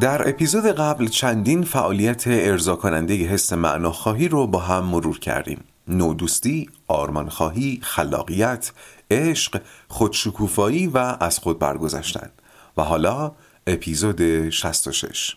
در اپیزود قبل چندین فعالیت ارضا کننده حس معناخواهی رو با هم مرور کردیم. نودوستی، آرمانخواهی، خلاقیت، عشق، خودشکوفایی و از خود برگذشتن. و حالا اپیزود 66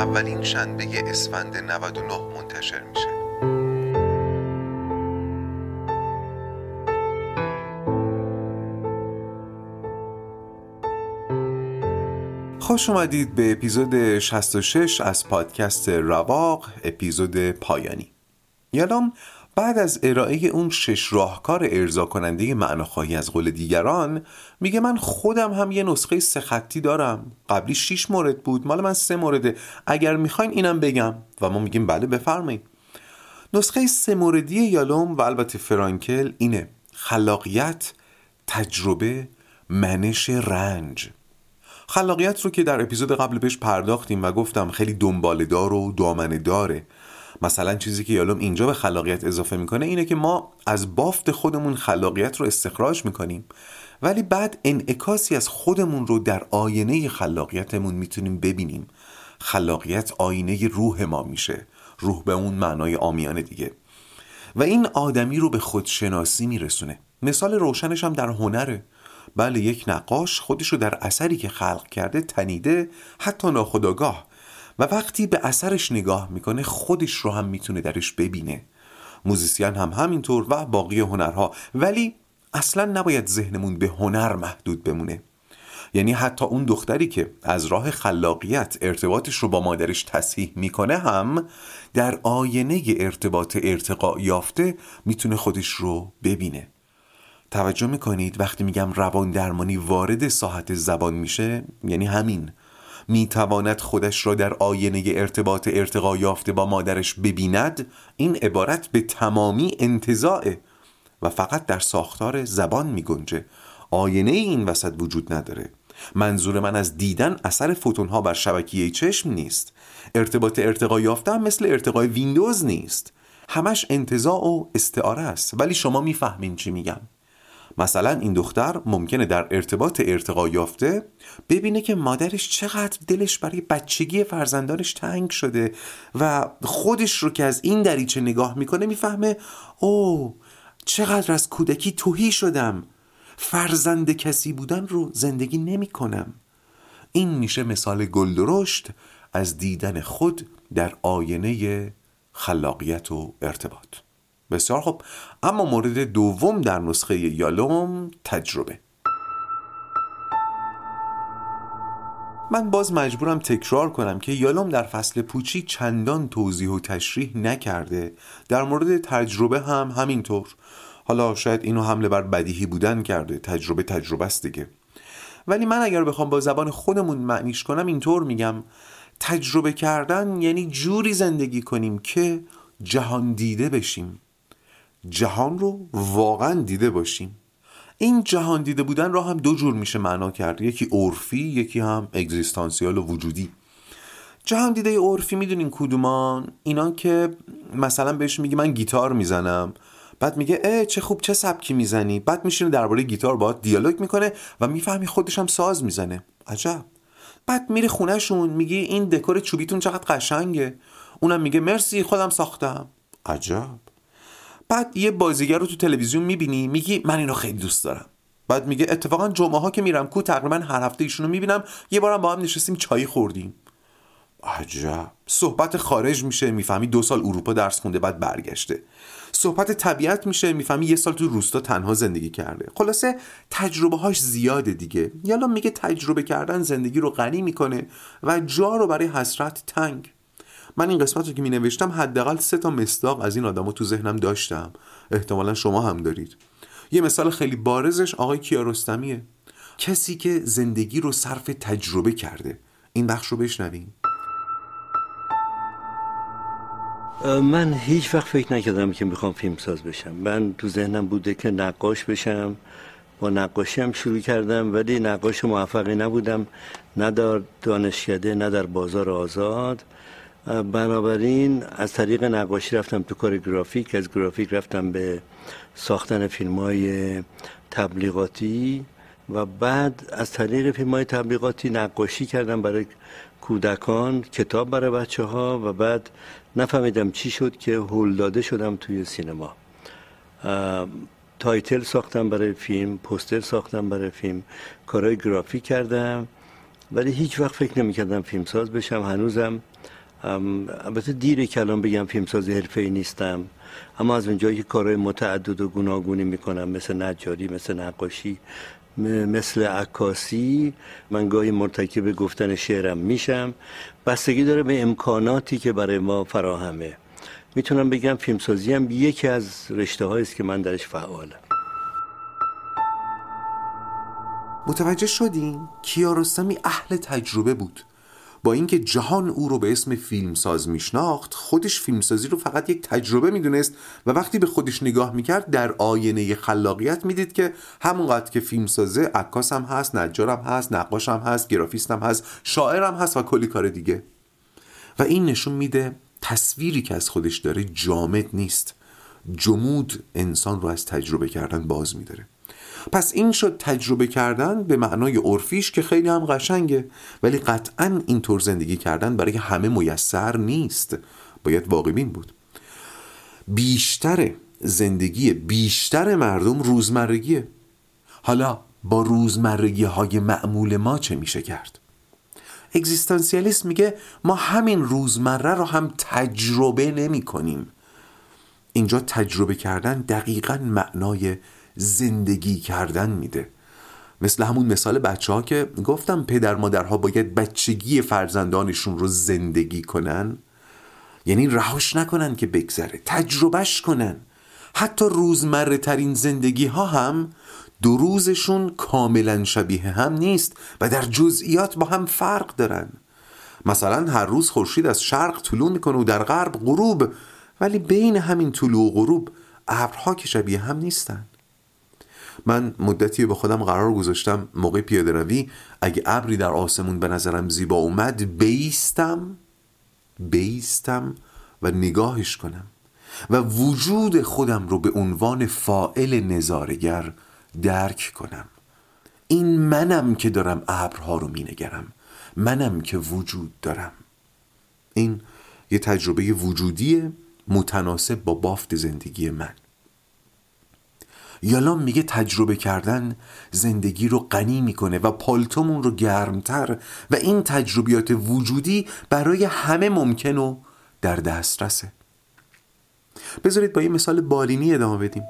اولین شنبه اسفند 99 منتشر میشه. خوش اومدید به اپیزود 66 از پادکست رواق اپیزود پایانی. یادم بعد از ارائه اون شش راهکار ارضا کننده معناخواهی از قول دیگران میگه من خودم هم یه نسخه سه خطی دارم. قبلی شیش مورد بود مال من سه مورده. اگر می‌خواین اینم بگم. و ما میگیم بله بفرمایید. نسخه سه موردی یالوم و البته فرانکل اینه. خلاقیت تجربه منش رنج. خلاقیت رو که در اپیزود قبل بهش پرداختیم و گفتم خیلی دنبالدار و دامنه داره مثلا چیزی که یالوم اینجا به خلاقیت اضافه می‌کنه اینه که ما از بافت خودمون خلاقیت رو استخراج می‌کنیم. ولی بعد انعکاسی از خودمون رو در آینه خلاقیتمون می‌تونیم ببینیم. خلاقیت آینه روح ما میشه. روح به اون معنای آمیانه دیگه. و این آدمی رو به خودشناسی میرسونه. مثال روشنش هم در هنره. بله یک نقاش خودش رو در اثری که خلق کرده تنیده حتی ناخداگاه و وقتی به اثرش نگاه می‌کنه خودش رو هم می‌تونه درش ببینه. موزیسین هم همینطور و باقی هنرها. ولی اصلا نباید ذهنمون به هنر محدود بمونه. یعنی حتی اون دختری که از راه خلاقیت ارتباطش رو با مادرش تصحیح می‌کنه هم در آینه ارتباط ارتقا یافته می‌تونه خودش رو ببینه. توجه می‌کنید وقتی میگم روان درمانی وارد ساحت زبان میشه؟ یعنی همین. می‌تواند خودش را در آینه ارتباط ارتقا یافته با مادرش ببیند این عبارت به تمامی انتظاعه و فقط در ساختار زبان میگنجه. آینه این وسط وجود نداره. منظور من از دیدن اثر فوتون ها بر شبکیه چشم نیست. ارتباط ارتقا یافته مثل ارتقای ویندوز نیست. همش انتظاع و استعاره است. ولی شما می‌فهمین چی میگم. مثلا این دختر ممکنه در ارتباط ارتقا یافته ببینه که مادرش چقدر دلش برای بچگی فرزندانش تنگ شده و خودش رو که از این دریچه نگاه می‌کنه می‌فهمه او چقدر از کودکی توهی شدم. فرزند کسی بودن رو زندگی نمی کنم این میشه مثال گلدرشت از دیدن خود در آینه خلاقیت و ارتباط. بسیار خوب. اما مورد دوم در نسخه یالوم تجربه. من باز مجبورم تکرار کنم که یالوم در فصل پوچی چندان توضیح و تشریح نکرده. در مورد تجربه هم همینطور. حالا شاید اینو حمله بر بدیهی بودن کرده. تجربه تجربه است دیگه. ولی من اگر بخوام با زبان خودمون معنیش کنم اینطور میگم. تجربه کردن یعنی جوری زندگی کنیم که جهان دیده بشیم. جهان رو واقعا دیده باشیم. این جهان دیده بودن را هم دو جور میشه معنا کرد. یکی عرفی یکی هم اگزیستانسیال و وجودی. جهان دیده عرفی می‌دونین کدومان؟ اینا که مثلا بهش میگی من گیتار می‌زنم. بعد میگه اه چه خوب چه سبکی می‌زنی. بعد میشینه درباره گیتار باهات دیالوگ می‌کنه و می‌فهمی خودش هم ساز می‌زنه. عجب. بعد میره خونهشون میگی این دکور چوبیتون چقدر قشنگه. اونم میگه مرسی خودم ساختم. عجب. بعد یه بازیگر رو تو تلویزیون می‌بینی میگی من اینو خیلی دوست دارم. بعد میگه اتفاقا جمعه ها که میرم کو تقریبا هر هفته ایشونو می‌بینم یه بارم با هم نشستیم چای خوردیم. عجب. صحبت خارج میشه می‌فهمی دو سال اروپا درس خونده بعد برگشته. صحبت طبیعت میشه می‌فهمی یه سال تو روستا تنها زندگی کرده. خلاصه تجربه هاش زیاده دیگه. یالا میگه تجربه کردن زندگی رو غنی می‌کنه و جا رو برای حسرت تنگ. من این قسمت رو که می نوشتم حداقل سه تا مصداق از این آدما تو ذهنم داشتم. احتمالا شما هم دارید. یه مثال خیلی بارزش آقای کیارستمیه. کسی که زندگی رو صرف تجربه کرده. این بخش رو بشنویم. من هیچ وقت فکر نکردم که می‌خوام فیلمساز بشم. من تو ذهنم بوده که نقاش بشم. با نقاشی هم شروع کردم ولی نقاش موفقی نبودم. نه در دانشکده نه در بازار آزاد. بنابراین از طریق نقاشی رفتم تو کار گرافیک از گرافیک رفتم به ساختن فیلم های تبلیغاتی و بعد از طریق فیلم های تبلیغاتی نقاشی کردم برای کودکان کتاب برای بچه ها و بعد نفهمیدم چی شد که هول داده شدم توی سینما. title ساختم برای فیلم پوستر ساختم برای فیلم کارهای گرافیک کردم ولی هیچ وقت فکر نمی کردم فیلمساز بشم. هنوزم البته دیره کلام بگم فیلمساز ای نیستم. اما از اونجایی که کارهای متعدد و گوناگونی می‌کنم مثل نجاری مثل نقاشی مثل عکاسی من گاهی مرتکب گفتن شعرم میشم. بستگی داره به امکاناتی که برای ما فراهمه. می‌تونم بگم فیلمسازی هم یکی از رشته است که من درش فعالم. متوجه شدین؟ کیارستمی اهل تجربه بود. با اینکه جهان او رو به اسم فیلمساز میشناخت خودش فیلمسازی رو فقط یک تجربه می‌دونست و وقتی به خودش نگاه می‌کرد در آینه خلاقیت می‌دید که همونقدر که فیلمسازه عکاس هم هست نجارم هست نقاش هم هست گرافیست هم هست شاعرم هست و کلی کار دیگه. و این نشون میده تصویری که از خودش داره جامد نیست. جمود انسان رو از تجربه کردن باز میداره. پس این شد تجربه کردن به معنای عرفیش که خیلی هم قشنگه. ولی قطعا اینطور زندگی کردن برای همه میسر نیست. باید واقعین بود. بیشتر زندگی بیشتر مردم روزمرگیه. حالا با روزمرگی های معمول ما چه میشه کرد؟ اگزیستانسیالیست میگه ما همین روزمره رو هم تجربه نمی کنیم اینجا تجربه کردن دقیقا معنای زندگی کردن میده. مثل همون مثال بچه ها که گفتم پدر مادرها باید بچگی فرزندانشون رو زندگی کنن. یعنی رهاش نکنن که بگذره تجربهش کنن. حتی روزمره ترین زندگی ها هم دو روزشون کاملا شبیه هم نیست و در جزئیات با هم فرق دارن. مثلا هر روز خورشید از شرق طلوع می‌کنه و در غرب غروب ولی بین همین طلوع و غروب ابرها که شبیه هم نیستن. من مدتی به خودم قرار گذاشتم موقع پیاده روی. اگه ابری در آسمون به نظرم زیبا اومد بیستم بیستم و نگاهش کنم. و وجود خودم رو به عنوان فائل نظارگر درک کنم. این منم که دارم ابرها رو مینگرم. منم که وجود دارم. این یه تجربه وجودی متناسب با بافت زندگی من. یالام میگه تجربه کردن زندگی رو غنی می‌کنه و پالتومون رو گرمتر و این تجربیات وجودی برای همه ممکن و در دسترسه. بذارید با یه مثال بالینی ادامه بدیم.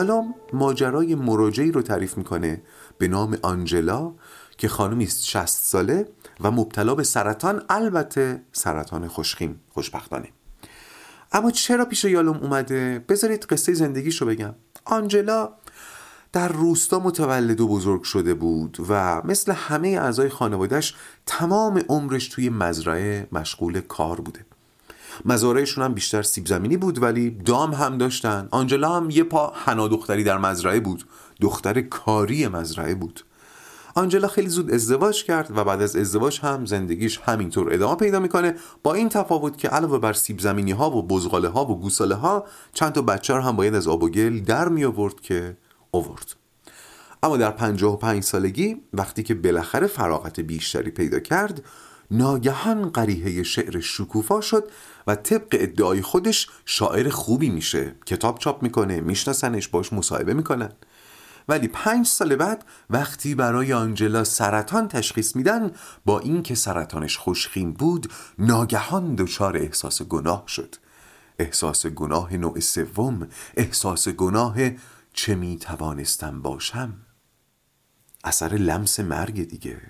یالام ماجرای مراجعی رو تعریف می‌کنه به نام آنجلا که خانمی است 60 ساله و مبتلا به سرطان البته سرطان خوشخیم خوشبختانه. اما چرا پیش یالوم اومده؟ بذارید قصه زندگیشو بگم. آنجلا در روستا متولد و بزرگ شده بود و مثل همه اعضای خانوادهش تمام عمرش توی مزرعه مشغول کار بوده. مزارعشون هم بیشتر سیب زمینی بود ولی دام هم داشتن. آنجلا هم یه پا حنا دختری در مزرعه بود. دختر کاری مزرعه بود. آنجلا خیلی زود ازدواج کرد و بعد از ازدواج هم زندگیش همینطور ادامه پیدا می‌کنه. با این تفاوت که علاوه بر سیب زمینی ها و بزغاله ها و گوساله ها چند تا بچه هم باید از آب و گل در می آورد که آورد. اما در 55 سالگی وقتی که بالاخره فراغت بیشتری پیدا کرد ناگهان قریحه شعر شکوفا شد و طبق ادعای خودش شاعر خوبی میشه. کتاب چاپ می‌کنه میشناسنش باش مصاحبه می‌کنن. ولی پنج سال بعد وقتی برای آنجلا سرطان تشخیص میدن با اینکه سرطانش خوشخیم بود ناگهان دچار احساس گناه شد. احساس گناه نوع سوم احساس گناه چه می توانستم باشم؟ اثر لمس مرگ دیگه.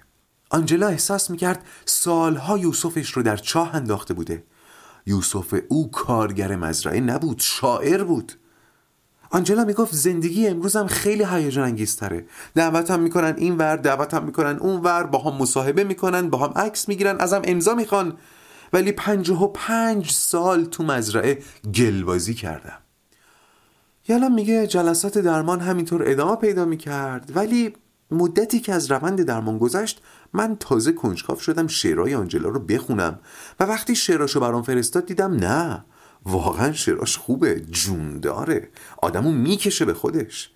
آنجلا احساس می‌کرد سالها یوسفش رو در چاه انداخته بوده. یوسف او کارگر مزرعه نبود شاعر بود. آنجلا می‌گفت زندگی امروزم خیلی هیجان انگیزتره دعوتم می‌کنن این ور دعوتم می‌کنن اون ور با هم مصاحبه می‌کنن با هم عکس می‌گیرن ازم امضا می‌خوان. ولی پنجاه و پنج سال تو مزرعه گلبازی کردم. یالا میگه جلسات درمان همینطور ادامه پیدا می‌کرد ولی مدتی که از روند درمان گذشت من تازه کنجکاف شدم شعرهای آنجلا رو بخونم و وقتی شعراشو برام فرستاد دیدم نه. واقعا شعراش خوبه جون داره آدمو می‌کشه به خودش.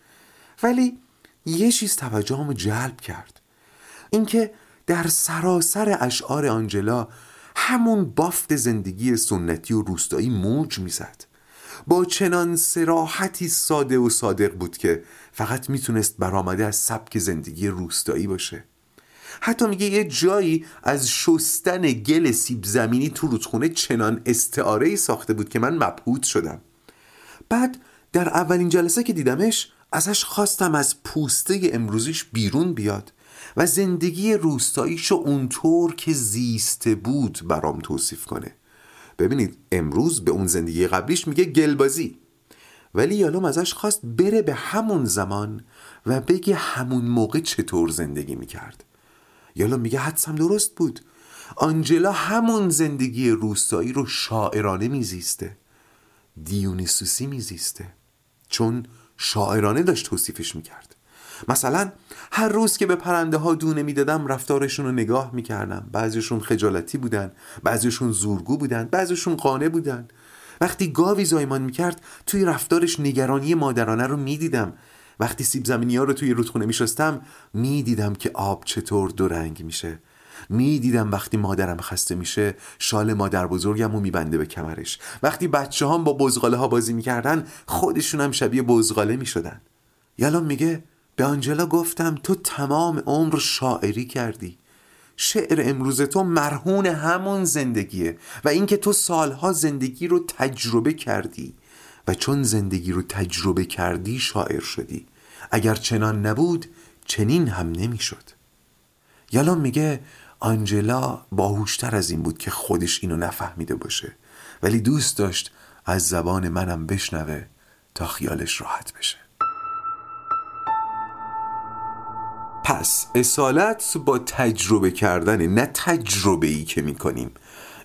ولی یه چیز توجهم جلب کرد. اینکه در سراسر اشعار آنجلا همون بافت زندگی سنتی و روستایی موج می‌زد. با چنان سراحتی ساده و صادق بود که فقط می‌تونست برآمده از سبک زندگی روستایی باشه. حتی میگه یه جایی از شستن گل سیب زمینی تو رودخونه چنان استعاره ای ساخته بود که من مبهوت شدم. بعد در اولین جلسه که دیدمش ازش خواستم از پوسته امروزیش بیرون بیاد و زندگی روستاییشو اونطور که زیسته بود برام توصیف کنه. ببینید امروز به اون زندگی قبلیش میگه گلبازی. ولی یالوم ازش خواست بره به همون زمان و بگه همون موقع چطور زندگی می‌کرد. یالا میگه حدسم درست بود. آنجلا همون زندگی روستایی رو شاعرانه میزیسته. دیونیسوسی میزیسته. چون شاعرانه داشت توصیفش می‌کرد. مثلا هر روز که به پرنده ها دونه می‌دادم رفتارشون رو نگاه می‌کردم. بعضیشون خجالتی بودن بعضیشون زورگو بودن بعضیشون قانه بودن. وقتی گاوی زایمان می‌کرد توی رفتارش نگرانی مادرانه رو می‌دیدم. وقتی سیب زمینی ها رو توی رودخونه میشستم می‌دیدم که آب چطور دو رنگ میشه. می‌دیدم وقتی مادرم خسته میشه شال مادر بزرگم رو میبنده به کمرش. وقتی بچه هم با بزغاله ها بازی می‌کردن خودشون هم شبیه بزغاله می‌شدن. یالان میگه به آنجلا گفتم تو تمام عمر شاعری کردی. شعر امروز تو مرهون همون زندگیه و اینکه تو سالها زندگی رو تجربه کردی. و چون زندگی رو تجربه کردی شاعر شدی. اگر چنان نبود چنین هم نمی‌شد. یالان میگه آنجلا باهوشتر از این بود که خودش اینو نفهمیده باشه. ولی دوست داشت از زبان منم بشنوه تا خیالش راحت بشه. پس اصالت با تجربه کردن نه تجربه ای که می‌کنیم.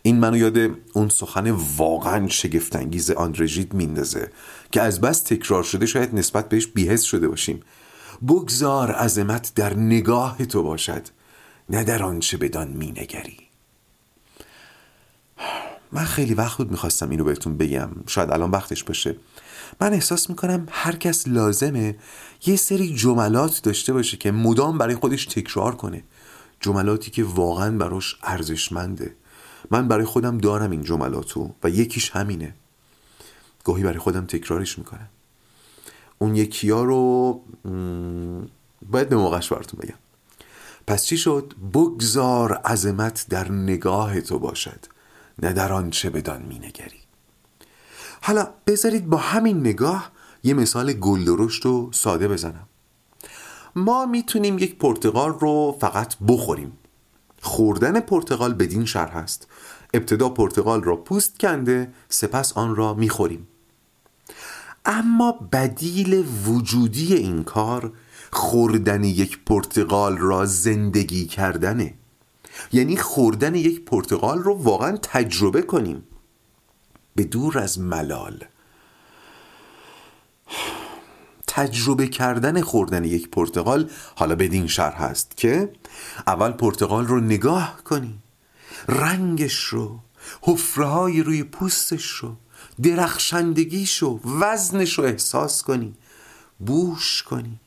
این منو یاد اون سخن واقعا شگفتانگیز آندرژید میندازه که از بس تکرار شده شاید نسبت بهش بیهست شده باشیم. بگذار عظمت در نگاه تو باشد نه در آنچه بدان مینگری. من خیلی وقت بود می‌خواستم اینو بهتون بگم. شاید الان وقتش باشه. من احساس می‌کنم هر کس لازمه یه سری جملات داشته باشه که مدام برای خودش تکرار کنه. جملاتی که واقعا براش ارزشمنده. من برای خودم دارم این جملاتو و یکیش همینه. گاهی برای خودم تکرارش می‌کنم. اون یکی ها رو باید به موقعش براتون بگم. پس چی شد؟ بگذار عظمت در نگاه تو باشد نه در آنچه بدان مینگری. حالا بذارید با همین نگاه یه مثال گلدرشت و ساده بزنم. ما می‌تونیم یک پرتقال رو فقط بخوریم. خوردن پرتقال بدین شرح است ابتدا پرتقال را پوست کنده سپس آن را می‌خوریم. اما بدیل وجودی این کار خوردن یک پرتقال را زندگی کردنه. یعنی خوردن یک پرتقال رو واقعا تجربه کنیم. به دور از ملال. تجربه کردن خوردن یک پرتقال حالا بدین شرح هست که اول پرتقال رو نگاه کنی رنگش رو حفره روی پوستش رو درخشندگیش رو وزنش رو احساس کنی بوش کنی.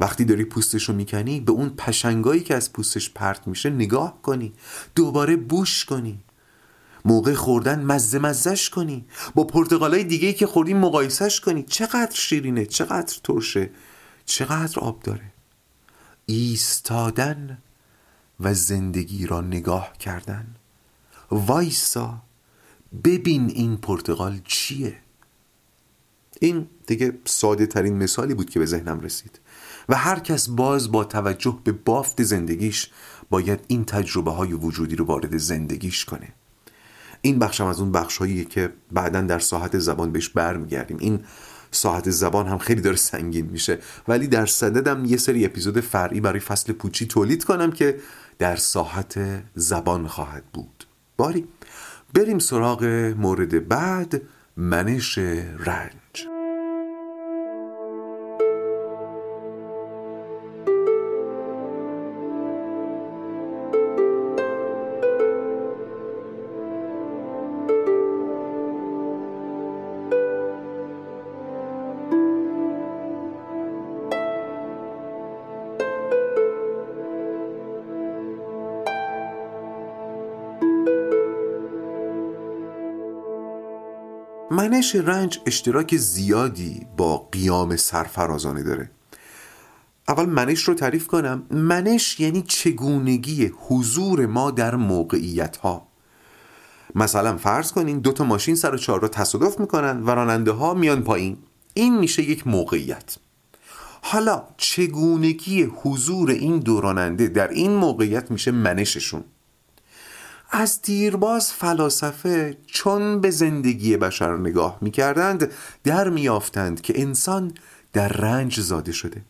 وقتی داری پوستش رو می‌کنی به اون پشنگایی که از پوستش پرت میشه نگاه کنی دوباره بوش کنی. موقع خوردن مزه مزش کنی. با پرتقالای دیگه که خوردی مقایسش کنی. چقدر شیرینه چقدر ترشه چقدر آب داره. ایستادن و زندگی را نگاه کردن. وایسا ببین این پرتقال چیه. این دیگه ساده ترین مثالی بود که به ذهنم رسید. و هر کس باز با توجه به بافت زندگیش باید این تجربه های وجودی رو وارد زندگیش کنه. این بخشم از اون بخش که بعدا در ساحت زبان بهش برمیگردیم. این ساحت زبان هم خیلی داره سنگین میشه. ولی در صددم یه سری اپیزود فرعی برای فصل پوچی تولید کنم که در ساحت زبان خواهد بود. باری بریم سراغ مورد بعد منش رنج. منش رنج اشتراک زیادی با قیام سرفرازانه داره. اول منش رو تعریف کنم. منش یعنی چگونگی حضور ما در موقعیت ها مثلا فرض کنین دو تا ماشین سر و چهار رو تصادف می‌کنن و راننده ها میان پایین. این میشه یک موقعیت. حالا چگونگی حضور این دو راننده در این موقعیت میشه منششون از دیرباز فلاسفه چون به زندگی بشر نگاه می‌کردند در میافتند که انسان در رنج زاده شده.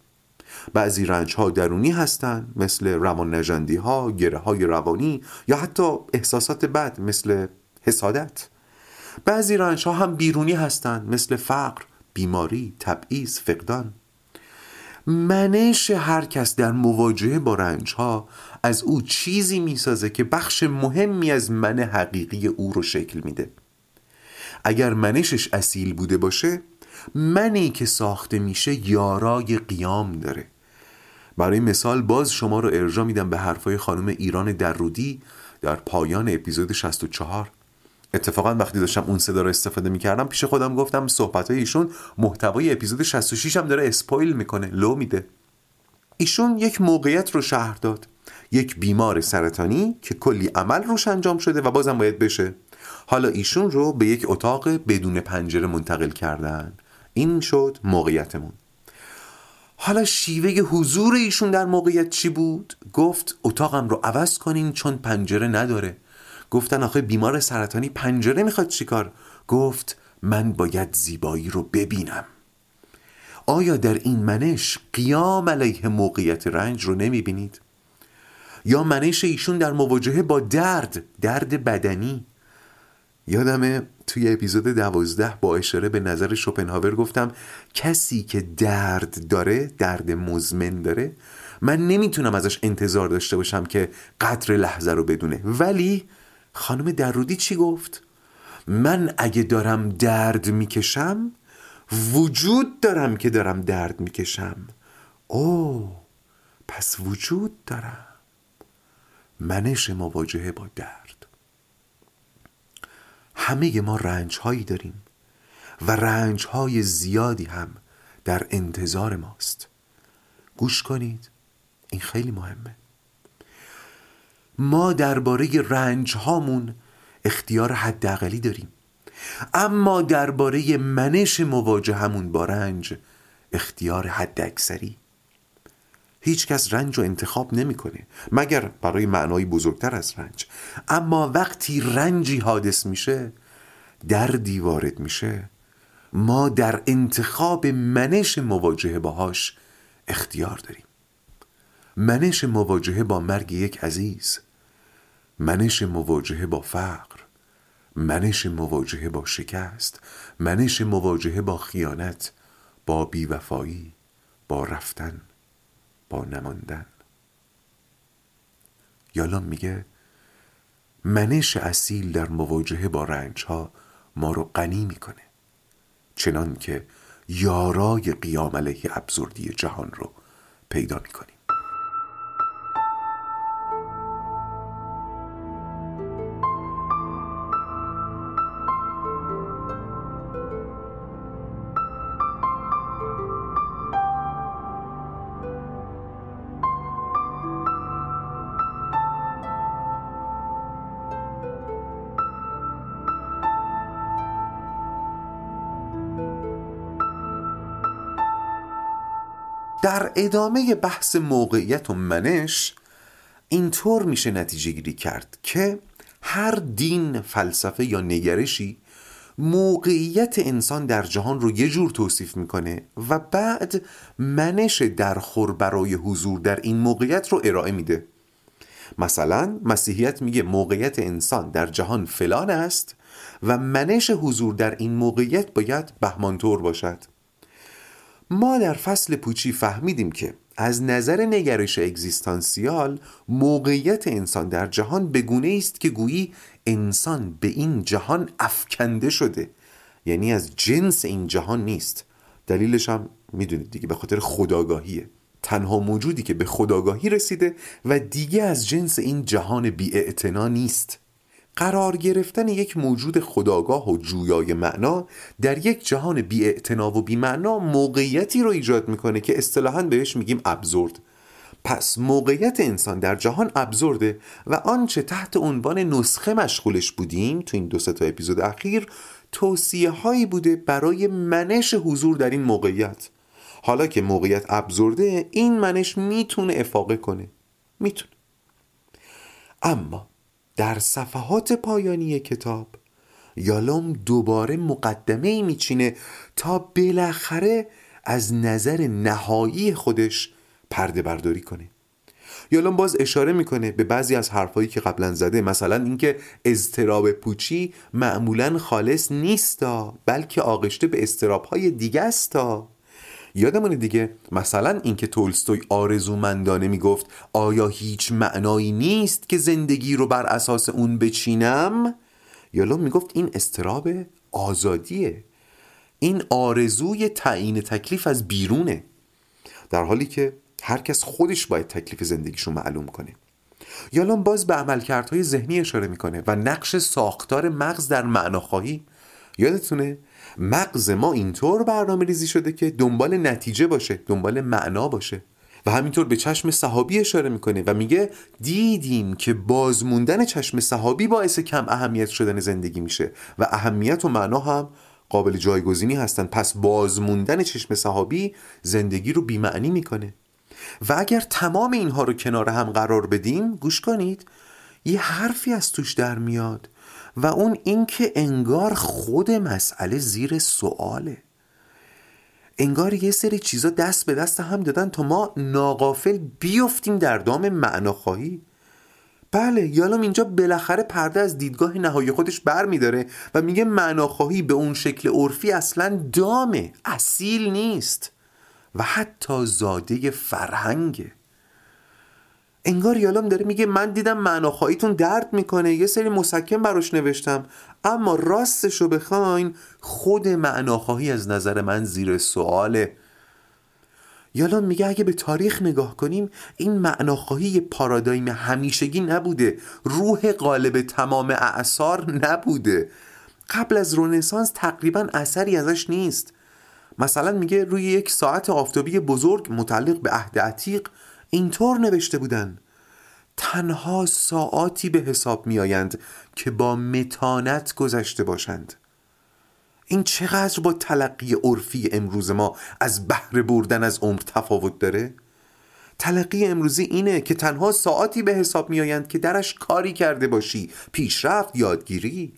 بعضی رنج ها درونی هستند مثل روان نجندی ها گره های روانی یا حتی احساسات بد مثل حسادت. بعضی رنج ها هم بیرونی هستند مثل فقر بیماری تبعیض فقدان. منش هر کس در مواجهه با رنج ها از او چیزی می‌سازه که بخش مهمی از من حقیقی او رو شکل میده. اگر منشش اصیل بوده باشه منی که ساخته میشه یارای قیام داره. برای مثال باز شما رو ارجا میدم به حرفای خانم ایران درودی در پایان اپیزود 64 اتفاقا وقتی داشتم اون صدا رو استفاده می‌کردم پیش خودم گفتم صحبت ایشون محتوای اپیزود 66 هم داره اسپویل می‌کنه لو میده. ایشون یک موقعیت رو شهر داد. یک بیمار سرطانی که کلی عمل روش انجام شده و بازم باید بشه حالا ایشون رو به یک اتاق بدون پنجره منتقل کردن این شد موقعیتمون حالا شیوه حضور ایشون در موقعیت چی بود؟ گفت اتاقم رو عوض کنین چون پنجره نداره گفتن آخه بیمار سرطانی پنجره می‌خواد چیکار؟ گفت من باید زیبایی رو ببینم آیا در این منش قیام علیه موقعیت رنج رو نمی‌بینید؟ یا منش ایشون در مواجهه با درد درد بدنی. یادمه توی اپیزود دوازده با اشاره به نظر شوپنهاور گفتم کسی که درد داره درد مزمن داره من نمی‌تونم ازش انتظار داشته باشم که قدر لحظه رو بدونه. ولی خانم درودی چی گفت؟ من اگه دارم درد می‌کشم وجود دارم که دارم درد می‌کشم. او پس وجود دارم. منش مواجهه با درد. همه ما رنج هایی داریم و رنج های زیادی هم در انتظار ماست. گوش کنید این خیلی مهمه. ما درباره رنج هامون اختیار حداقلی داریم. اما درباره منش مواجهمون با رنج اختیار حد هیچ کس رنج رو انتخاب نمی‌کنه مگر برای معنای بزرگتر از رنج. اما وقتی رنجی حادث میشه دردی وارد میشه. ما در انتخاب منش مواجهه باهاش اختیار داریم. منش مواجهه با مرگ یک عزیز منش مواجهه با فقر منش مواجهه با شکست منش مواجهه با خیانت با بیوفایی با رفتن. با نماندن. یالام میگه منش اصیل در مواجهه با رنج ها ما رو غنی می‌کنه. چنان که یارای قیام علیه ابزردی جهان رو پیدا می‌کنیم. ادامه بحث موقعیت و منش اینطور میشه نتیجه گیری کرد که هر دین فلسفه یا نگرشی موقعیت انسان در جهان رو یه جور توصیف می‌کنه و بعد منش درخور برای حضور در این موقعیت رو ارائه میده. مثلا مسیحیت میگه موقعیت انسان در جهان فلان است و منش حضور در این موقعیت باید بهمانطور باشد. ما در فصل پوچی فهمیدیم که از نظر نگرش اگزیستانسیال موقعیت انسان در جهان بگونه است که گویی انسان به این جهان افکنده شده. یعنی از جنس این جهان نیست. دلیلش هم می‌دونید دیگه به خاطر خداگاهیه. تنها موجودی که به خداگاهی رسیده و دیگه از جنس این جهان بی نیست. قرار گرفتن یک موجود خداگاه و جویای معنا در یک جهان بی و بی معنا موقعیتی رو ایجاد می‌کنه که اصطلاحا بهش میگیم ابزورد. پس موقعیت انسان در جهان ابزورده و آنچه تحت عنوان نسخه مشغولش بودیم تو این دو تا اپیزود اخیر توصیه هایی بوده برای منش حضور در این موقعیت. حالا که موقعیت ابزورده این منش می‌تونه افاقه کنه. می‌تونه. اما در صفحات پایانی کتاب. یالوم دوباره مقدمه ای میچینه تا بالاخره از نظر نهایی خودش پرده برداری کنه. یالوم باز اشاره می‌کنه به بعضی از حرفایی که قبلا زده مثلا اینکه اضطراب پوچی معمولا خالص نیستا بلکه آغشته به اضطرابهای دیگه استا یادمونه دیگه مثلا اینکه تولستوی آرزومندانه می‌گفت آیا هیچ معنایی نیست که زندگی رو بر اساس اون بچینم؟ یالو می‌گفت این استراب آزادیه. این آرزوی تعیین تکلیف از بیرونه. در حالی که هر کس خودش باید تکلیف زندگیشو معلوم کنه. یالون باز به عملکردهای ذهنی اشاره می‌کنه و نقش ساختار مغز در معناخواهی. یادتونه مغز ما اینطور برنامه ریزی شده که دنبال نتیجه باشه دنبال معنا باشه. و همینطور به چشم صحابی اشاره می‌کنه و میگه دیدیم که بازموندن چشم صحابی باعث کم اهمیت شدن زندگی میشه و اهمیت و معنا هم قابل جایگزینی هستن. پس بازموندن چشم صحابی زندگی رو بیمعنی می‌کنه. و اگر تمام اینها رو کنار هم قرار بدیم گوش کنید یه حرفی از توش در میاد و اون اینکه انگار خود مسئله زیر سواله. انگار یه سری چیزا دست به دست هم دادن تا ما ناقافل بیفتیم در دام معناخواهی. بله یالام اینجا بالاخره پرده از دیدگاه نهایی خودش بر میداره و میگه معناخواهی به اون شکل عرفی اصلا دامه اصیل نیست و حتی زاده فرهنگه. انگار یالام داره میگه من دیدم معناخواهیتون درد می‌کنه یه سری مسکن براش نوشتم. اما راستش رو بخواین خود معناخواهی از نظر من زیر سواله. یالام میگه اگه به تاریخ نگاه کنیم این معناخواهی پارادایم همیشگی نبوده. روح غالب تمام اعثار نبوده. قبل از رونسانس تقریبا اثری ازش نیست. مثلا میگه روی یک ساعت آفتابی بزرگ متعلق به عهد عتیق اینطور نوشته بودن تنها ساعاتی به حساب می آیند که با متانت گذشته باشند. این چقدر با تلقی عرفی امروز ما از بهره بردن از عمر تفاوت داره؟ تلقی امروزی اینه که تنها ساعاتی به حساب می آیند که درش کاری کرده باشی پیشرفت یادگیری.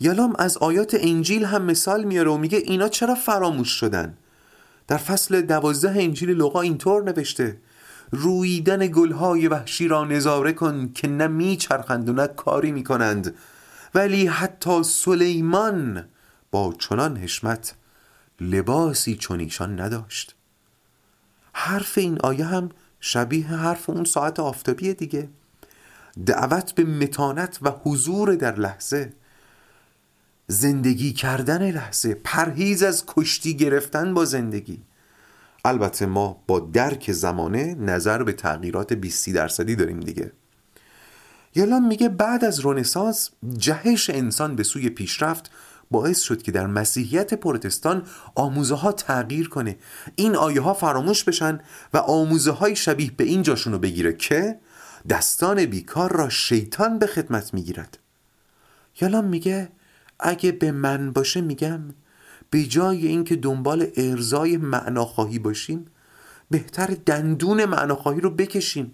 یالام از آیات انجیل هم مثال میاره و میگه اینا چرا فراموش شدن؟ در فصل دوازده انجیل لغا اینطور نوشته رویدن گلهای وحشی را نظاره کن که نه میچرخند و نه کاری می‌کنند. ولی حتی سلیمان با چنان حشمت لباسی چون ایشان نداشت. حرف این آیه هم شبیه حرف اون ساعت آفتابیه دیگه. دعوت به متانت و حضور در لحظه. زندگی کردن لحظه. پرهیز از کشتی گرفتن با زندگی. البته ما با درک زمانه نظر به تغییرات 20 درصدی داریم دیگه. یالان میگه بعد از رونسانس جهش انسان به سوی پیشرفت باعث شد که در مسیحیت پروتستان آموزه ها تغییر کنه. این آیه ها فراموش بشن و آموزه های شبیه به این جاشونو بگیره که دستان بیکار را شیطان به خدمت می‌گیرد. یالان میگه اگه به من باشه میگم به جای اینکه دنبال ارزای معناخواهی باشیم بهتر دندون معناخواهی رو بکشیم.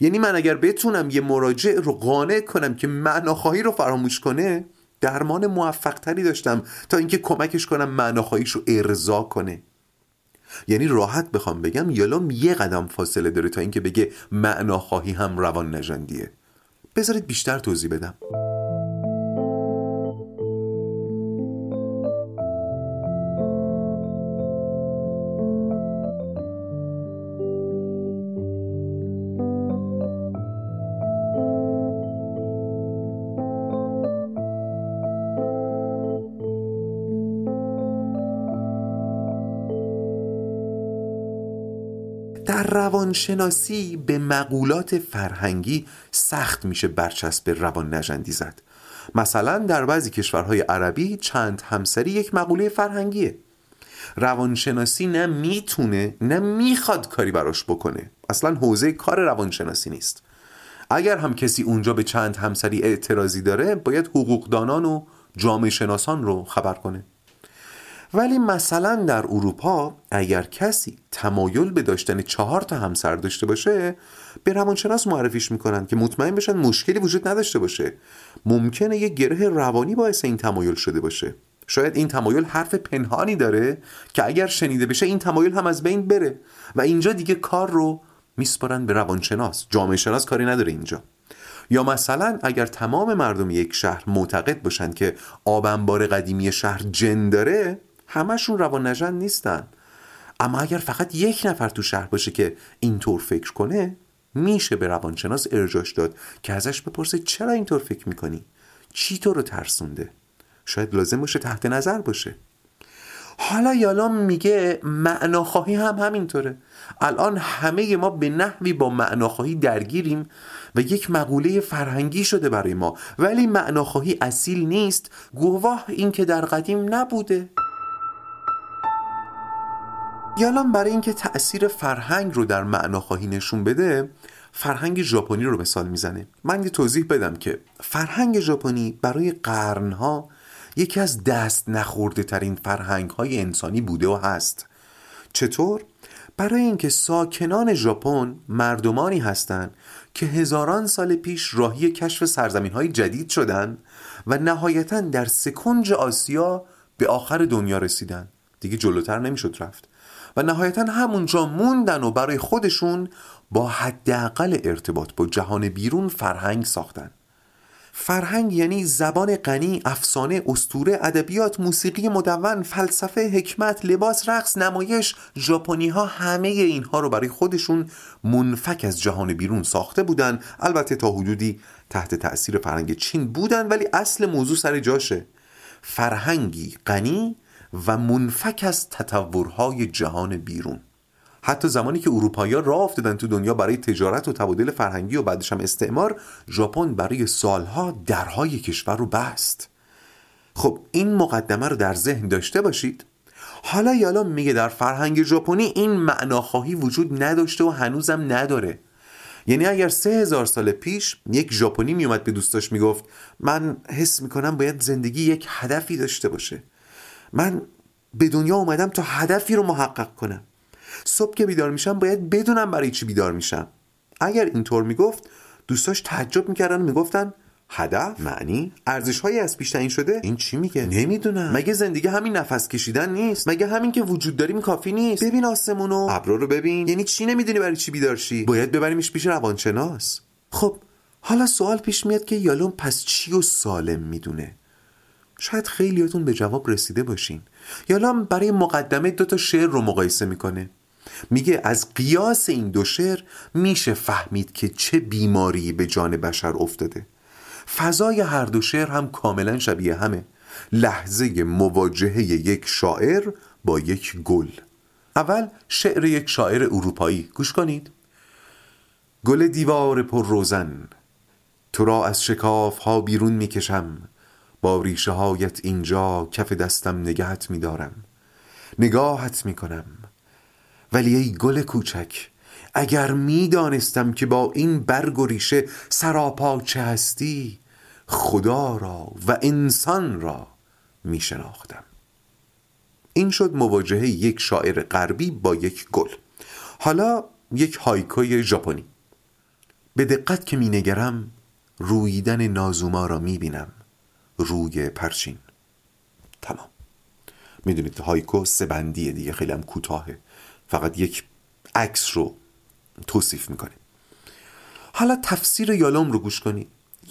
یعنی من اگر بتونم یه مراجع رو قانع کنم که معناخواهی رو فراموش کنه درمان موفقتری داشتم تا اینکه کمکش کنم معناخواهیش رو ارضا کنه. یعنی راحت بخوام بگم یالام یه قدم فاصله داره تا اینکه بگه معناخواهی هم روان نجندیه بذارید بیشتر توضیح بدم. روانشناسی به مقولات فرهنگی سخت میشه برچسب روان نجندی زد مثلا در بعضی کشورهای عربی چند همسری یک مقوله فرهنگیه. روانشناسی نه می‌تونه نه می‌خواد کاری براش بکنه. اصلا حوزه کار روانشناسی نیست. اگر هم کسی اونجا به چند همسری اعتراضی داره باید حقوقدانان و جامعه شناسان رو خبر کنه. ولی مثلا در اروپا اگر کسی تمایل به داشتن چهار تا همسر داشته باشه به روانشناس معرفیش می‌کنن که مطمئن بشن مشکلی وجود نداشته باشه. ممکنه یه گره روانی باعث این تمایل شده باشه. شاید این تمایل حرف پنهانی داره که اگر شنیده بشه این تمایل هم از بین بره و اینجا دیگه کار رو میسپارن به روانشناس. جامعه شناس کاری نداره اینجا. یا مثلا اگر تمام مردم یک شهر معتقد باشن که آب انبار قدیمی شهر جن داره همشون روان نجند نیستن. اما اگر فقط یک نفر تو شهر باشه که اینطور فکر کنه میشه به روانشناس ارجاش داد که ازش بپرسه چرا اینطور فکر می‌کنی؟ چی تو رو ترسونده؟ شاید لازم باشه تحت نظر باشه. حالا یالا میگه معناخواهی هم همینطوره. الان همه ما به نحوی با معناخواهی درگیریم و یک مقوله فرهنگی شده برای ما. ولی معناخواهی اصیل نیست. گواه این که در قدیم نبوده. یالان برای اینکه تأثیر فرهنگ رو در معنا نشون بده فرهنگ ژاپنی رو مثال می‌زنه. من یه توضیح بدم که فرهنگ ژاپنی برای قرنها یکی از دست نخورده ترین فرهنگ های انسانی بوده و هست. چطور؟ برای اینکه ساکنان ژاپن مردمانی هستند که هزاران سال پیش راهی کشف سرزمین های جدید شدن و نهایتا در سکنج آسیا به آخر دنیا رسیدن. دیگه جلوتر نمی‌شد رفت. و نهایتا همونجا موندن و برای خودشون با حداقل ارتباط با جهان بیرون فرهنگ ساختن. فرهنگ یعنی زبان غنی، افسانه، استوره، ادبیات، موسیقی مدون، فلسفه، حکمت، لباس، رقص، نمایش، ژاپنی ها همه اینها رو برای خودشون منفک از جهان بیرون ساخته بودن. البته تا حدودی تحت تأثیر فرهنگ چین بودن ولی اصل موضوع سر جاشه. فرهنگی غنی و منفک از تطورهای جهان بیرون. حتی زمانی که اروپایی‌ها راه افتادن تو دنیا برای تجارت و تبادل فرهنگی و بعدش هم استعمار ژاپن برای سالها درهای کشور رو بست. خب این مقدمه رو در ذهن داشته باشید. حالا یالا میگه در فرهنگ ژاپنی این معناخواهی وجود نداشته و هنوزم نداره. یعنی اگر سه هزار سال پیش یک ژاپنی میومد به دوستاش می‌گفت من حس می‌کنم باید زندگی یک هدفی داشته باشه. من به دنیا اومدم تا هدفی رو محقق کنم. صبح که بیدار میشم باید بدونم برای چی بیدار میشم. اگر اینطور می‌گفت دوستاش تعجب می‌کردن و می‌گفتن هدف معنی ارزش هایی از پیش تعیین شده؟ این چی میگه؟ نمی‌دونم. مگه زندگی همین نفس کشیدن نیست؟ مگه همین که وجود داریم کافی نیست؟ ببین آسمونو ابرو رو ببین. یعنی چی نمی‌دونی برای چی بیدار شی؟ باید ببریمش پیش روانشناس. خب حالا سوال پیش میاد که یالون پس چی و سالم می‌دونه؟ شاید خیلیاتون به جواب رسیده باشین. یالام برای مقدمه دو تا شعر رو مقایسه می‌کنه. میگه از قیاس این دو شعر میشه فهمید که چه بیماری به جان بشر افتاده. فضای هر دو شعر هم کاملا شبیه همه. لحظه مواجهه یک شاعر با یک گل. اول شعر یک شاعر اروپایی. گوش کنید. گل دیوار پر روزن. تو را از شکاف ها بیرون می‌کشم. با ریشه هایت اینجا کف دستم نگهت میدارم. نگاهت می‌کنم. ولی ای گل کوچک اگر می‌دانستم که با این برگ و ریشه سراپا چه هستی خدا را و انسان را می شناختم این شد مواجهه یک شاعر غربی با یک گل. حالا یک هایکوی ژاپنی. به دقت که می نگرم رویدن نازوما را می بینم روی پرچین. تمام. می‌دونید هایکو سه بندیه دیگه خیلی هم کوتاهه. فقط یک عکس رو توصیف می‌کنه. حالا تفسیر یالام رو گوش کنید.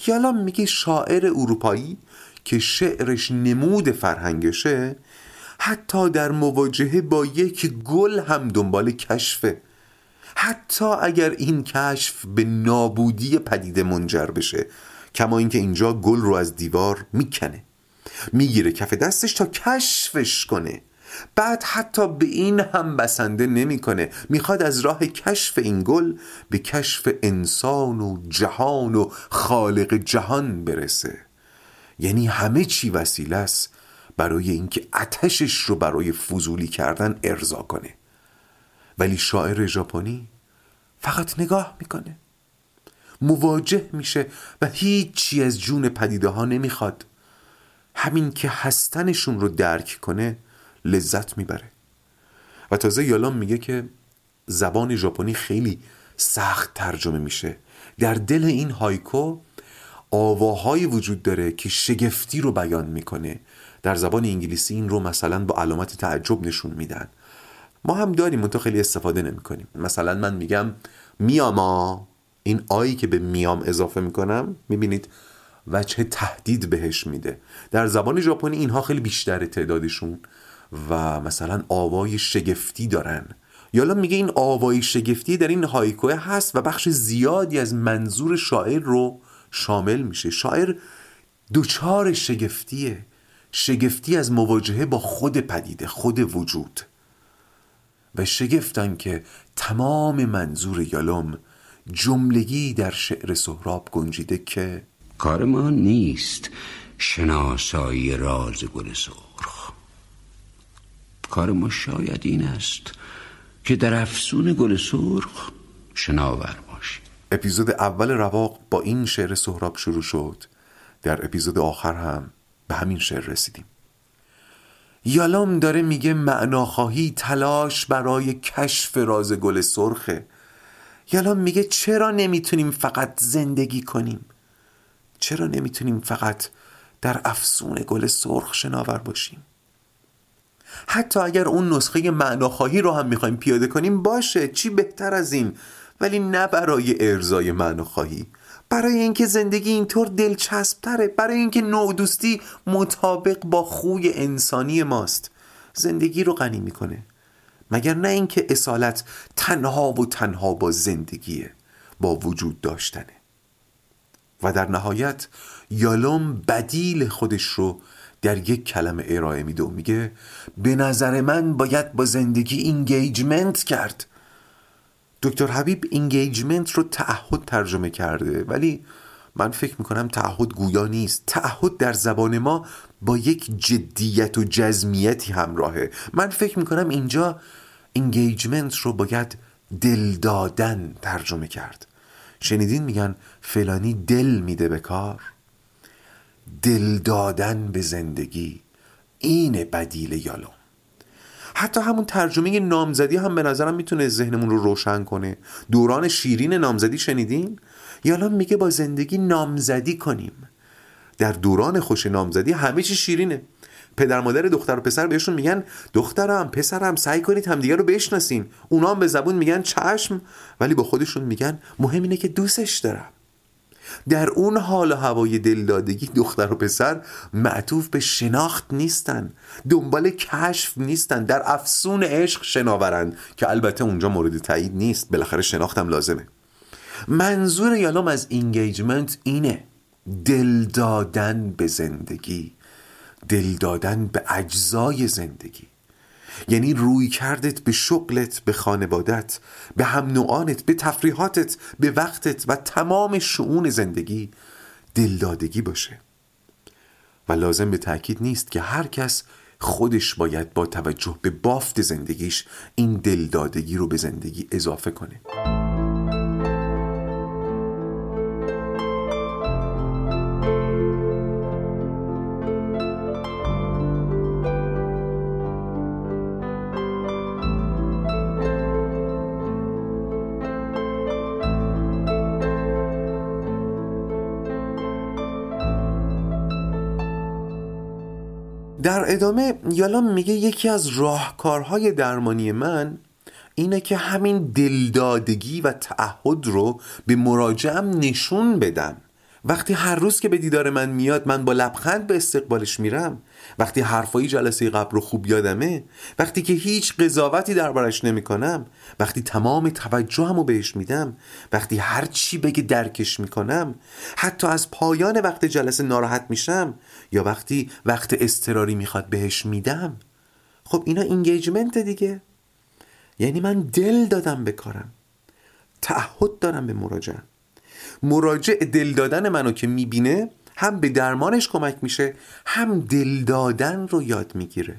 یالام میگه شاعر اروپایی که شعرش نمود فرهنگشه حتی در مواجهه با یک گل هم دنبال کشفه. حتی اگر این کشف به نابودی پدیده منجر بشه کما اینکه اینجا گل رو از دیوار می‌کنه. می‌گیره کف دستش تا کشفش کنه. بعد حتی به این هم بسنده نمی‌کنه. می‌خواد از راه کشف این گل به کشف انسان و جهان و خالق جهان برسه. یعنی همه چی وسیله است برای اینکه آتشش رو برای فضولی کردن ارضا کنه. ولی شاعر ژاپنی فقط نگاه می‌کنه. مواجه میشه و هیچی از جون پدیده ها نمی‌خواد. همین که هستنشون رو درک کنه لذت می‌بره. و تازه یالام میگه که زبان ژاپنی خیلی سخت ترجمه میشه. در دل این هایکو آواهایی وجود داره که شگفتی رو بیان می‌کنه. در زبان انگلیسی این رو مثلا با علامت تعجب نشون میدن. ما هم داریم منتها خیلی استفاده نمی‌کنیم. مثلا من میگم میاما. این آیی که به میام اضافه می‌کنم می‌بینید وجه تهدید بهش میده. در زبان ژاپنی اینها خیلی بیشتر تعدادشون و مثلا آوای شگفتی دارن. یالا میگه این آوای شگفتی در این هایکوه هست و بخش زیادی از منظور شاعر رو شامل میشه. شاعر دوچار شگفتیه. شگفتی از مواجهه با خود پدیده خود وجود. و شگفتن که تمام منظور یالوم جملگی در شعر سهراب گنجیده که کار ما نیست شناسایی راز گل سرخ. کار ما شاید این است که در افسون گل سرخ شناور باشیم. اپیزود اول رواق با این شعر سهراب شروع شد. در اپیزود آخر هم به همین شعر رسیدیم. یالام داره میگه معناخواهی تلاش برای کشف راز گل سرخه. یالام میگه چرا نمی‌تونیم فقط زندگی کنیم؟ چرا نمی‌تونیم فقط در افسون گل سرخ شناور باشیم؟ حتی اگر اون نسخه معناخواهی رو هم می‌خوایم پیاده کنیم باشه چی بهتر از این؟ ولی نه برای ارزای معناخواهی. برای اینکه زندگی اینطور دلچسب تره برای اینکه نودوستی مطابق با خوی انسانی ماست. زندگی رو غنی می‌کنه. مگر نه اینکه اصالت تنها و تنها با زندگیه با وجود داشتنه. و در نهایت یالوم بدیل خودش رو در یک کلمه ارائه میده و میگه به نظر من باید با زندگی engagement کرد. دکتر حبیب engagement رو تعهد ترجمه کرده ولی من فکر می‌کنم تعهد گویا نیست. تعهد در زبان ما با یک جدیت و جزمیتی همراهه. من فکر می‌کنم اینجا engagement رو باید دل دادن ترجمه کرد. شنیدین میگن فلانی دل میده به کار دل دادن به زندگی این بدیل یالوم. حتی همون ترجمه نامزدی هم به نظرم می‌تونه ذهنمون رو روشن کنه. دوران شیرین نامزدی شنیدین؟ یالوم میگه با زندگی نامزدی کنیم. در دوران خوش نامزدی همه چی شیرینه. پدر مادر دختر و پسر بهشون میگن دخترم پسرم سعی کنید همدیگه رو بشناسین. اونا هم به زبون میگن چشم ولی با خودشون میگن مهم اینه که دوستش دارم. در اون حال و هوای دلدادگی دختر و پسر معطوف به شناخت نیستن دنبال کشف نیستن در افسون عشق شناورند که البته اونجا مورد تایید نیست بالاخره شناختم لازمه. منظور یالام از اینگیجمنت اینه دل دادن به زندگی. دل دادن به اجزای زندگی. یعنی روی کردت به شغلت به خانوادت به هم نوعانت به تفریحاتت به وقتت و تمام شعون زندگی دلدادگی باشه. و لازم به تاکید نیست که هر کس خودش باید با توجه به بافت زندگیش این دلدادگی رو به زندگی اضافه کنه. ادامه یالام میگه یکی از راهکارهای درمانی من اینه که همین دلدادگی و تعهد رو به مراجعم نشون بدم. وقتی هر روز که به دیدار من میاد من با لبخند به استقبالش میرم. وقتی حرفایی جلسه قبل رو خوب یادمه. وقتی که هیچ قضاوتی دربارش نمی کنم وقتی تمام توجهم رو بهش میدم. وقتی هر چی بگه درکش می‌کنم. حتی از پایان وقت جلسه ناراحت میشم. یا وقتی وقت استراری می‌خواد بهش میدم. خب اینا اینگیجمنت دیگه. یعنی من دل دادم به کارم. تعهد دارم به مراجعه. مراجع دل دادن منو که می‌بینه هم به درمانش کمک میشه هم دل دادن رو یاد می‌گیره.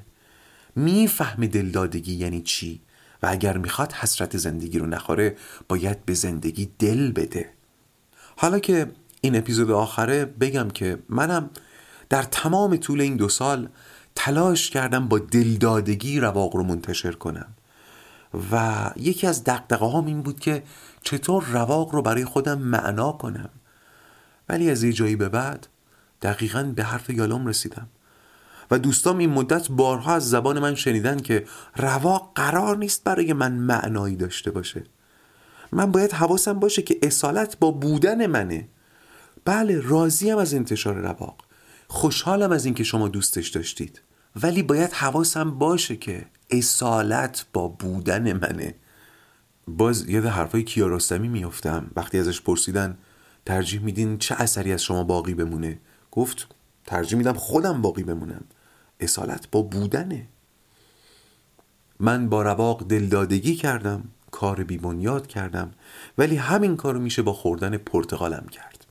می‌فهمه دلدادگی یعنی چی؟ و اگر می‌خواد حسرت زندگی رو نخوره باید به زندگی دل بده. حالا که این اپیزود آخره بگم که منم در تمام طول این دو سال تلاش کردم با دلدادگی رواق رو منتشر کنم. و یکی از دقدقه هم این بود که چطور رواق رو برای خودم معنا کنم؟ ولی از یه جایی به بعد دقیقا به حرف یالوم رسیدم. و دوستام این مدت بارها از زبان من شنیدن که رواق قرار نیست برای من معنایی داشته باشه. من باید حواسم باشه که اصالت با بودن منه. بله راضیم از انتشار رواق. خوشحالم از اینکه شما دوستش داشتید. ولی باید حواسم باشه که اصالت با بودن منه. باز یاد حرفای کیارستمی میافتم. وقتی ازش پرسیدن ترجیح میدین چه اثری از شما باقی بمونه؟ گفت ترجیح میدم خودم باقی بمونم. اصالت با بودنه. من با رواق دلدادگی کردم کار بیبنیاد کردم ولی همین کارو میشه با خوردن پرتقالم کرد.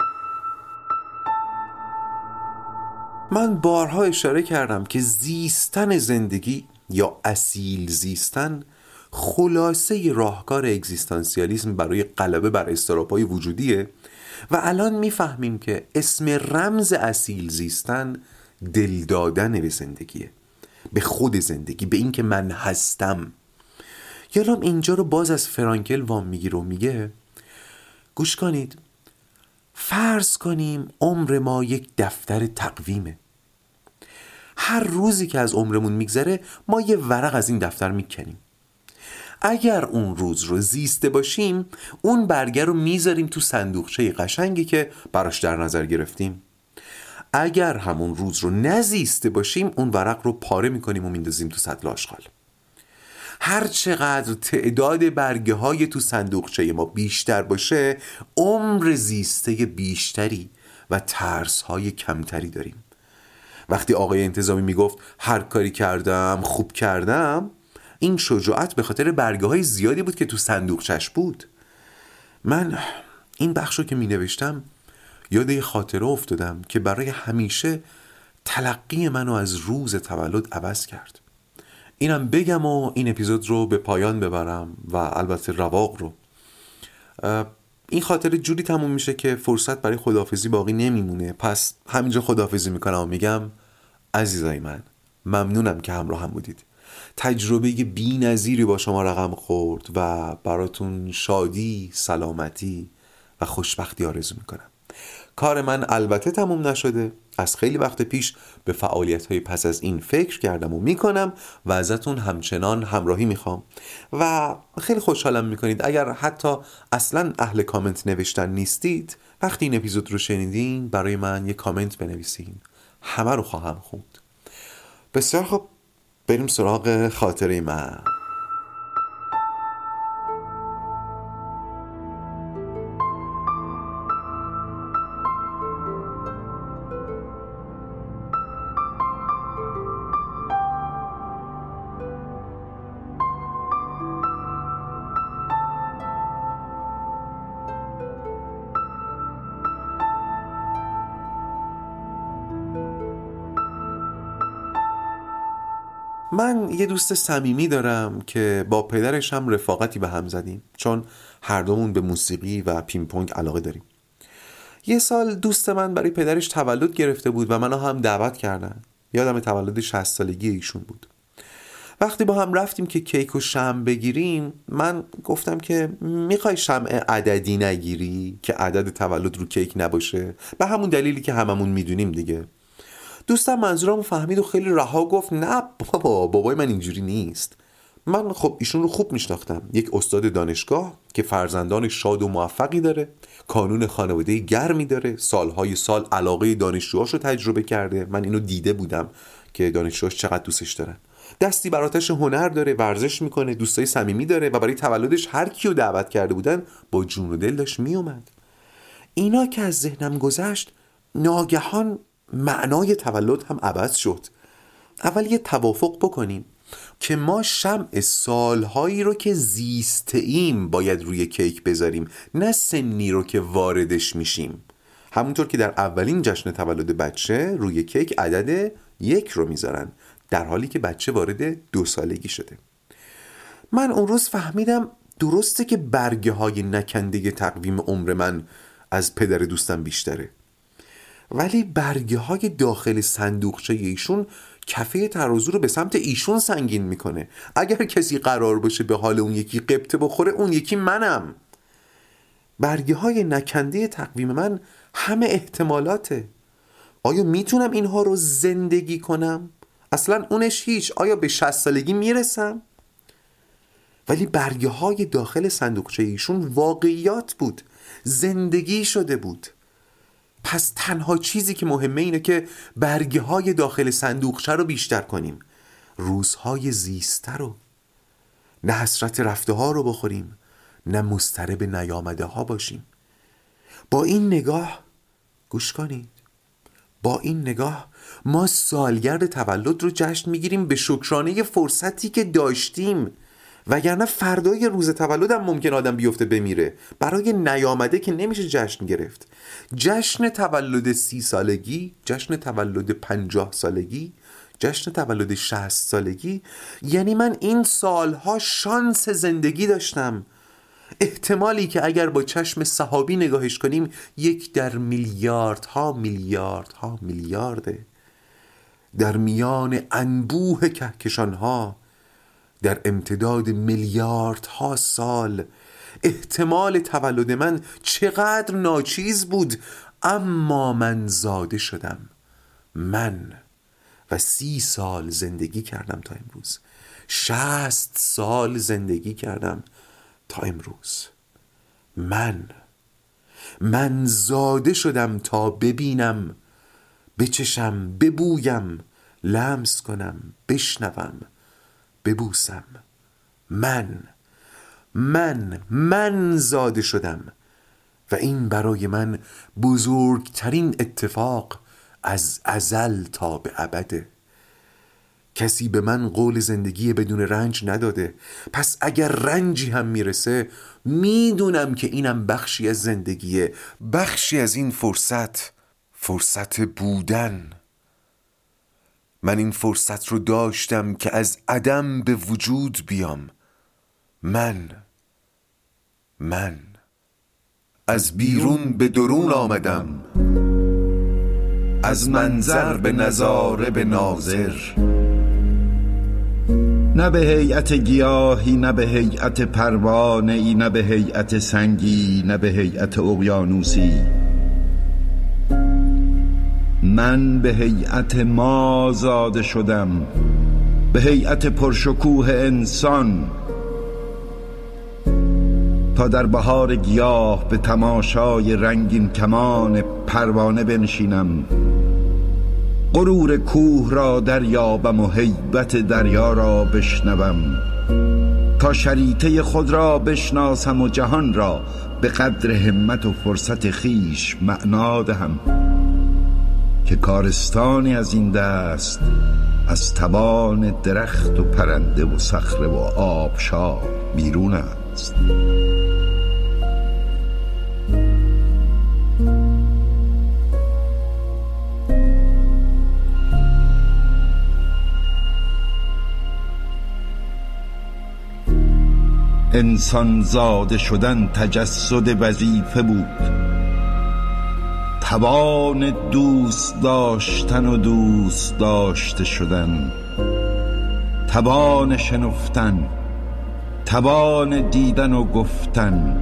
من بارها اشاره کردم که زیستن زندگی یا اصیل زیستن خلاصه راهکار اگزیستانسیالیسم برای غلبه بر استراپای وجودیه و الان می‌فهمیم که اسم رمز اصیل زیستن دل دادن به زندگیه به خود زندگی به اینکه من هستم. یالام اینجا رو باز از فرانکل وام می‌گیره و میگه گوش کنید فرض کنیم عمر ما یک دفتر تقویمه. هر روزی که از عمرمون میگذره ما یه ورق از این دفتر می‌کنیم. اگر اون روز رو زیسته باشیم اون برگه رو می‌ذاریم تو صندوقچه قشنگی که براش در نظر گرفتیم. اگر همون روز رو نزیسته باشیم اون ورق رو پاره می‌کنیم و میندازیم تو سطل آشغال. هر چقدر تعداد برگه های تو صندوقچه ما بیشتر باشه عمر زیسته بیشتری و ترس های کمتری داریم. وقتی آقای انتظامی می‌گفت هر کاری کردم خوب کردم این شجاعت به خاطر برگه های زیادی بود که تو صندوقچش بود. من این بخش رو که می نوشتم یاد یه خاطره افتادم که برای همیشه تلقی منو از روز تولد عوض کرد. اینم بگم و این اپیزود رو به پایان ببرم و البته رواق رو. این خاطره جوری تموم میشه که فرصت برای خداحافظی باقی نمیمونه. پس همینجا خداحافظی می‌کنم و میگم عزیزای من ممنونم که همراه هم بودید. تجربه بی نظیری با شما رقم خورد و براتون شادی، سلامتی و خوشبختی آرزو می‌کنم. کار من البته تموم نشده. از خیلی وقت پیش به فعالیت های پس از این فکر کردم و می‌کنم و ازتون همچنان همراهی می‌خوام. و خیلی خوشحالم می‌کنید. اگر حتی اصلا اهل کامنت نوشتن نیستید وقتی این اپیزود رو شنیدین برای من یه کامنت بنویسین. همه رو خواهم خوند. بسیار خب بریم سراغ خاطره من. یه دوست صمیمی دارم که با پدرش هم رفاقتی به هم زدیم. چون هر دومون به موسیقی و پینگ علاقه داریم. یه سال دوست من برای پدرش تولد گرفته بود و منو هم دعوت کردن. یادم تولد 60 سالگی ایشون بود. وقتی با هم رفتیم که کیک و شم بگیریم من گفتم که می‌خوای شمع عددی نگیری؟ که عدد تولد رو کیک نباشه. به همون دلیلی که هممون می‌دونیم دیگه. دوستم منظورم فهمید و خیلی رها گفت نه بابا بابای من اینجوری نیست. من خب ایشون رو خوب میشناختم. یک استاد دانشگاه که فرزندان شاد و موفقی داره کانون خانواده گرمی داره سالهای سال علاقه دانشجوهاش رو تجربه کرده. من اینو دیده بودم که دانشجوهاش چقدر دوستش دارن. دستی براتش هنر داره ورزش می‌کنه دوستای صمیمی داره و برای تولدش هر کیو دعوت کرده بودن با جون و دل داشت میومد اینا که از ذهنم گذشت ناگهان معنای تولد هم عوض شد. اول یه توافق بکنیم که ما شمع سالهایی رو که زیسته ایم باید روی کیک بذاریم نه سنی رو که واردش میشیم. همونطور که در اولین جشن تولد بچه روی کیک عدد یک رو می‌ذارن در حالی که بچه وارد دو سالگی شده. من اون روز فهمیدم درسته که برگه های نکنده تقویم عمر من از پدر دوستم بیشتره. ولی برگه های داخل صندوقچه ایشون کفه ترازو رو به سمت ایشون سنگین می‌کنه. اگر کسی قرار باشه به حال اون یکی قبطه بخوره اون یکی منم. برگه های نکنده تقویم من همه احتمالاته. آیا می‌تونم اینها رو زندگی کنم؟ اصلا اونش هیچ. آیا به شست سالگی می‌رسم؟ ولی برگه های داخل صندوقچه ایشون واقعیات بود. زندگی شده بود. پس تنها چیزی که مهمه اینه که برگه های داخل صندوقچه رو بیشتر کنیم. روزهای زیسته رو. نه حسرت رفته ها رو بخوریم. نه مسترب نیامده ها باشیم. با این نگاه گوش کنید. با این نگاه ما سالگرد تولد رو جشن می‌گیریم به شکرانه فرصتی که داشتیم. وگرنه فردای روز تولدم ممکن آدم بیفته بمیره. برای نیامده که نمیشه جشن گرفت. جشن تولد سی سالگی جشن تولد پنجاه سالگی جشن تولد شهست سالگی. یعنی من این سالها شانس زندگی داشتم. احتمالی که اگر با چشم صحابی نگاهش کنیم یک در میلیاردها میلیاردها میلیارده. در میان انبوه کهکشانها در امتداد میلیاردها سال احتمال تولد من چقدر ناچیز بود اما من زاده شدم. من و سی سال زندگی کردم تا امروز. شست سال زندگی کردم تا امروز. من من زاده شدم تا ببینم بچشم ببویم لمس کنم بشنوم. ببوسم. من من من زاده شدم. و این برای من بزرگترین اتفاق از ازل تا به ابده کسی به من قول زندگی بدون رنج نداده. پس اگر رنجی هم می‌رسه می‌دونم که اینم بخشی از زندگیه بخشی از این فرصت فرصت بودن. من این فرصت رو داشتم که از عدم به وجود بیام. من من از بیرون به درون آمدم. از منظر به نظاره به ناظر. نه به هیئت گیاهی نه به هیئت پروانه ای نه به هیئت سنگی نه به هیئت اقیانوسی. من به هیئت ما زاده شدم به هیئت پرشکوه انسان. تا در بهار گیاه به تماشای رنگین کمان پروانه بنشینم. غرور کوه را دریابم و هیبت دریا را بشنوم. تا شریطه خود را بشناسم و جهان را به قدر همت و فرصت خیش معنا دهم. که کارستانی از این دست از توان درخت و پرنده و صخره و آبشار بیرون است. انسان زاده شدن تجسد وظیفه بود. توان دوست داشتن و دوست داشته شدن. توان شنفتن توان دیدن و گفتن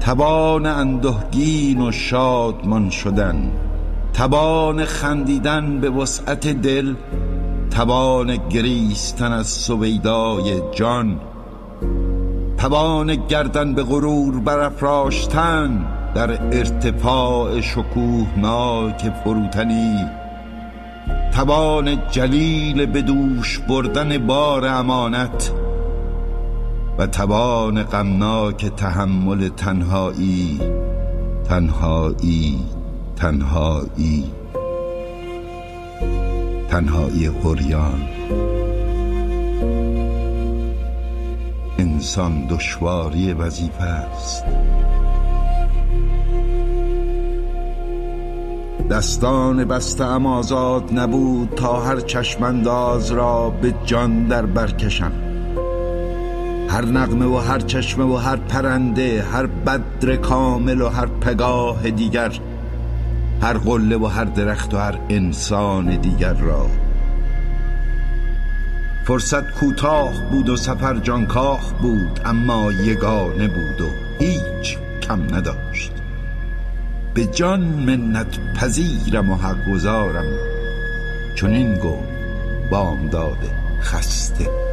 توان اندهگین و شادمان شدن. توان خندیدن به وسعت دل توان گریستن از سویدای جان. توان گردن به غرور برافراشتن در ارتفاع شکوهناک فروتنی توان جلیل به دوش بردن بار امانت و توان غمناک تحمل تنهایی تنهایی تنهایی تنهایی قریان انسان دشواری وظیفه است. دستان بسته ام آزاد نبود تا هر چشمانداز را به جان در برکشم هر نغمه و هر چشمه و هر پرنده هر بدر کامل و هر پگاه دیگر هر قله و هر درخت و هر انسان دیگر را. فرصت کوتاه بود و سفر جانکاه بود اما یگانه بود و هیچ کم نداشت به جان منت پذیرم و حق گذارم چون این گو بامداد خسته.